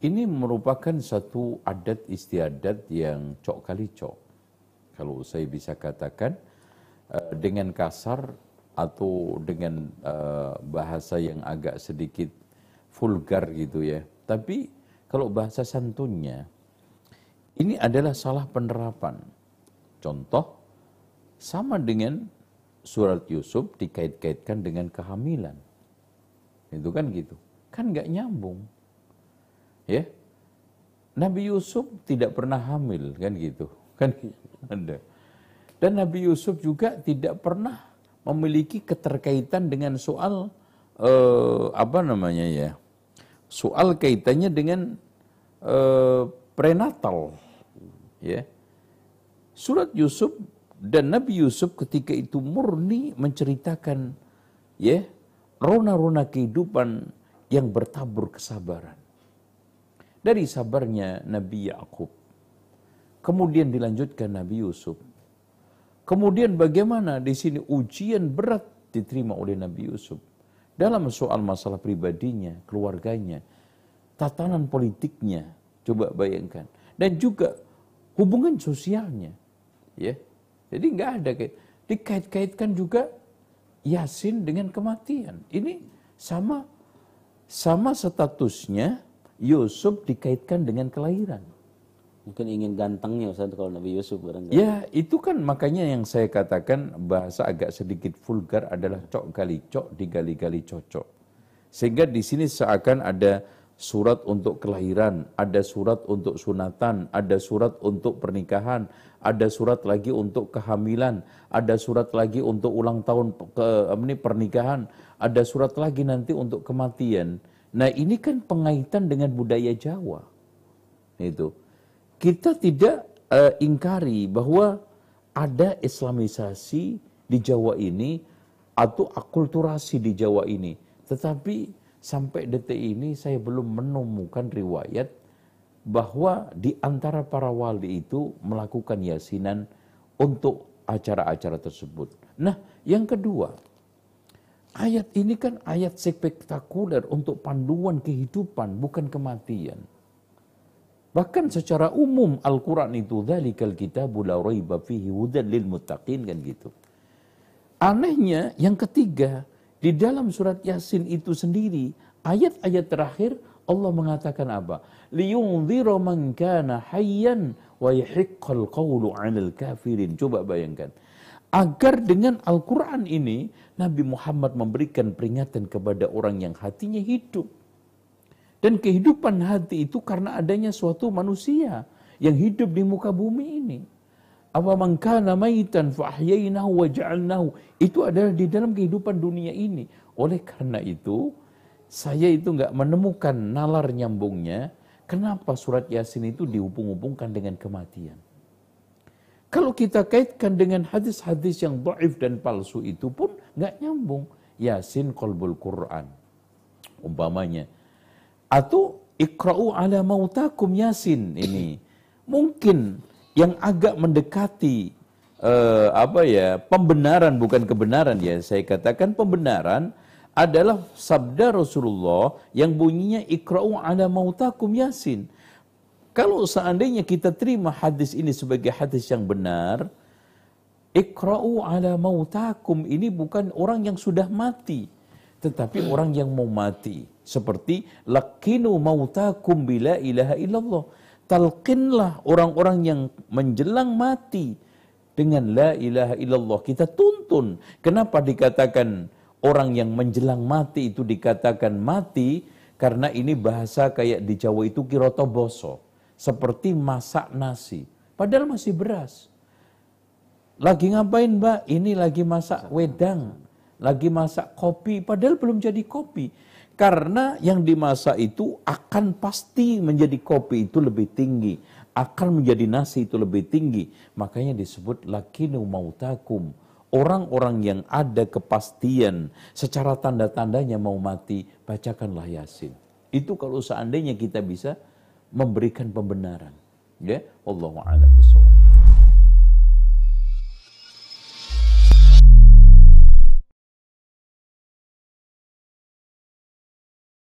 ini merupakan satu adat istiadat yang cok kali cok. Kalau saya bisa katakan uh, dengan kasar atau dengan uh, bahasa yang agak sedikit vulgar gitu ya. Tapi kalau bahasa santunnya ini adalah salah penerapan. Contoh sama dengan surat Yusuf dikait-kaitkan dengan kehamilan. Itu kan gitu. Kan nggak nyambung. Ya. Nabi Yusuf tidak pernah hamil kan gitu. Kan ada. Dan Nabi Yusuf juga tidak pernah memiliki keterkaitan dengan soal eh, apa namanya ya? Soal kaitannya dengan eh, prenatal. Ya. Surat Yusuf dan Nabi Yusuf ketika itu murni menceritakan ya rona-rona kehidupan yang bertabur kesabaran. Dari sabarnya Nabi Yakub. Kemudian dilanjutkan Nabi Yusuf. Kemudian bagaimana di sini ujian berat diterima oleh Nabi Yusuf dalam soal masalah pribadinya, keluarganya, tatanan politiknya. Coba bayangkan. Dan juga hubungan sosialnya. Ya. Jadi nggak ada kayak dikait-kaitkan juga Yasin dengan kematian. Ini sama sama statusnya Yusuf dikaitkan dengan kelahiran. Mungkin ingin gantengnya Ustaz kalau Nabi Yusuf barangkali. Ya, itu kan makanya yang saya katakan bahasa agak sedikit vulgar adalah cok gali cok digali-gali cocok. Sehingga di sini seakan ada surat untuk kelahiran, ada surat untuk sunatan, ada surat untuk pernikahan, ada surat lagi untuk kehamilan, ada surat lagi untuk ulang tahun ke ini pernikahan, ada surat lagi nanti untuk kematian. Nah, ini kan pengaitan dengan budaya Jawa. Itu. Kita tidak uh, ingkari bahwa ada islamisasi di Jawa ini atau akulturasi di Jawa ini. Tetapi Sampai detik ini saya belum menemukan riwayat bahwa di antara para wali itu melakukan yasinan untuk acara-acara tersebut. Nah, yang kedua, ayat ini kan ayat spektakuler untuk panduan kehidupan, bukan kematian. Bahkan secara umum Al-Quran itu dzalikal kitabu la raiba fihi hudan lil muttaqin kan gitu. Anehnya yang ketiga, di dalam surat Yasin itu sendiri, ayat-ayat terakhir Allah mengatakan apa? Liyunzira man kana hayyan wa yahiqqal qawlu 'alal kafirin. Coba bayangkan. Agar dengan Al-Quran ini, Nabi Muhammad memberikan peringatan kepada orang yang hatinya hidup. Dan kehidupan hati itu karena adanya suatu manusia yang hidup di muka bumi ini. Apa mangkana maitan wa. Itu adalah di dalam kehidupan dunia ini. Oleh karena itu, saya itu nggak menemukan nalar nyambungnya. Kenapa surat Yasin itu dihubung-hubungkan dengan kematian? Kalau kita kaitkan dengan hadis-hadis yang dhaif dan palsu itu pun nggak nyambung. Yasin kolbul Quran. Umpamanya. Atau ikra'u ala mautakum Yasin ini. Mungkin yang agak mendekati uh, apa ya pembenaran bukan kebenaran ya saya katakan pembenaran adalah sabda Rasulullah yang bunyinya ikra'u ala mautakum yasin. Kalau seandainya kita terima hadis ini sebagai hadis yang benar, ikra'u ala mautakum ini bukan orang yang sudah mati, tetapi orang yang mau mati. Seperti lakinu mautakum bila ilaha illallah talqinlah orang-orang yang menjelang mati dengan la ilaha illallah. Kita tuntun. Kenapa dikatakan orang yang menjelang mati itu dikatakan mati? Karena ini bahasa kayak di Jawa itu kiroto boso. Seperti masak nasi. Padahal masih beras. Lagi ngapain mbak? Ini lagi masak wedang. Lagi masak kopi. Padahal belum jadi kopi karena yang dimasak itu akan pasti menjadi kopi itu lebih tinggi. Akan menjadi nasi itu lebih tinggi. Makanya disebut lakinu mautakum. Orang-orang yang ada kepastian secara tanda-tandanya mau mati, bacakanlah Yasin. Itu kalau seandainya kita bisa memberikan pembenaran. Ya, Allahu a'lam bishawab.